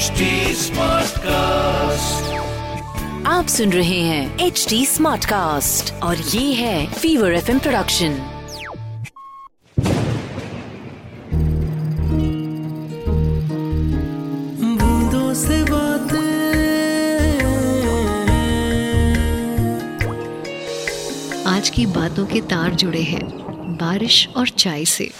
HD cast आप सुन रहे हैं एच डी स्मार्ट कास्ट और ये है फीवर एफ़ प्रोडक्शन बूंदों से बातें आज की बातों के तार जुड़े हैं बारिश और चाय से।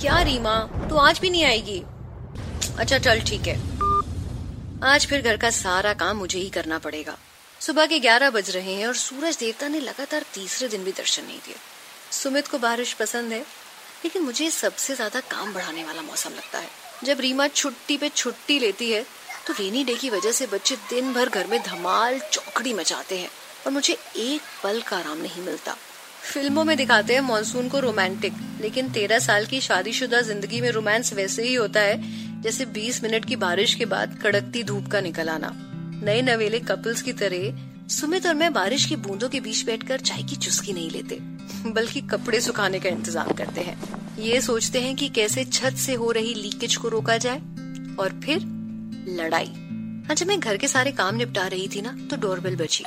क्या रीमा तू आज भी नहीं आएगी? अच्छा चल, ठीक है। आज फिर घर का सारा काम मुझे ही करना पड़ेगा। सुबह के ग्यारह बज रहे हैं और सूरज देवता ने लगातार तीसरे दिन भी दर्शन नहीं दिए। सुमित को बारिश पसंद है, लेकिन मुझे सबसे ज़्यादा काम बढ़ाने वाला मौसम लगता है। जब रीमा छुट्टी पे छुट्टी लेती है तो रेनी डे की वजह से बच्चे दिन भर घर में धमाल, चौकड़ी मचाते हैं और मुझे एक पल का आराम नहीं मिलता। फ़िल्मों में दिखाते हैं, मानसून को रोमांटिक, लेकिन तेरह साल की शादीशुदा ज़िंदगी में रोमांस वैसे ही होता है जैसे 20 मिनट की बारिश के बाद कड़कती धूप का निकल आना। नए नवेले कपल्स की तरह सुमित और मैं बारिश की बूंदों के बीच बैठकर चाय की चुस्की नहीं लेते, बल्कि कपड़े सुखाने का इंतज़ाम करते हैं। ये सोचते हैं कि कैसे छत से हो रही लीकेज को रोका जाए। और फिर लड़ाई। हाँ जब मैं घर के सारे काम निपटा रही थी ना तो डोरबेल बची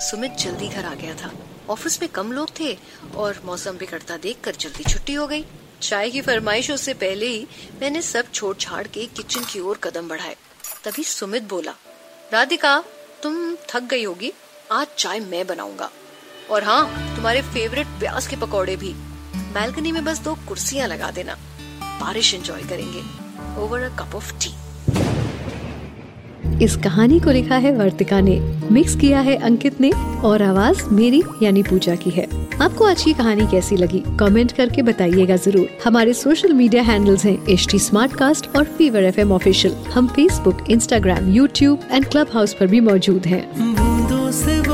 सुमित जल्दी घर आ गया था। ऑफ़िस में कम लोग थे और मौसम बिगड़ता देखकर जल्दी छुट्टी हो गई। चाय की फरमाइश से पहले ही मैंने सब छोड़ छाड़ के किचन की ओर कदम बढ़ाए। तभी सुमित बोला, राधिका, तुम थक गई होगी। आज चाय मैं बनाऊँगा। और हाँ तुम्हारे फेवरेट प्याज के पकौड़े भी। बैल्कनी में बस दो कुर्सियाँ लगा देना। बारिश एंजॉय करेंगे। Over a cup of tea इस कहानी को लिखा है वर्तिका ने। मिक्स किया है अंकित ने और आवाज़ मेरी यानी पूजा की है। आपको आज की कहानी कैसी लगी? कमेंट करके बताइएगा ज़रूर। हमारे सोशल मीडिया हैंडल्स हैं एच टी और फीवर एफ़ एम ऑफिशियल हम Facebook Instagram YouTube and club house आरोप भी मौजूद हैं।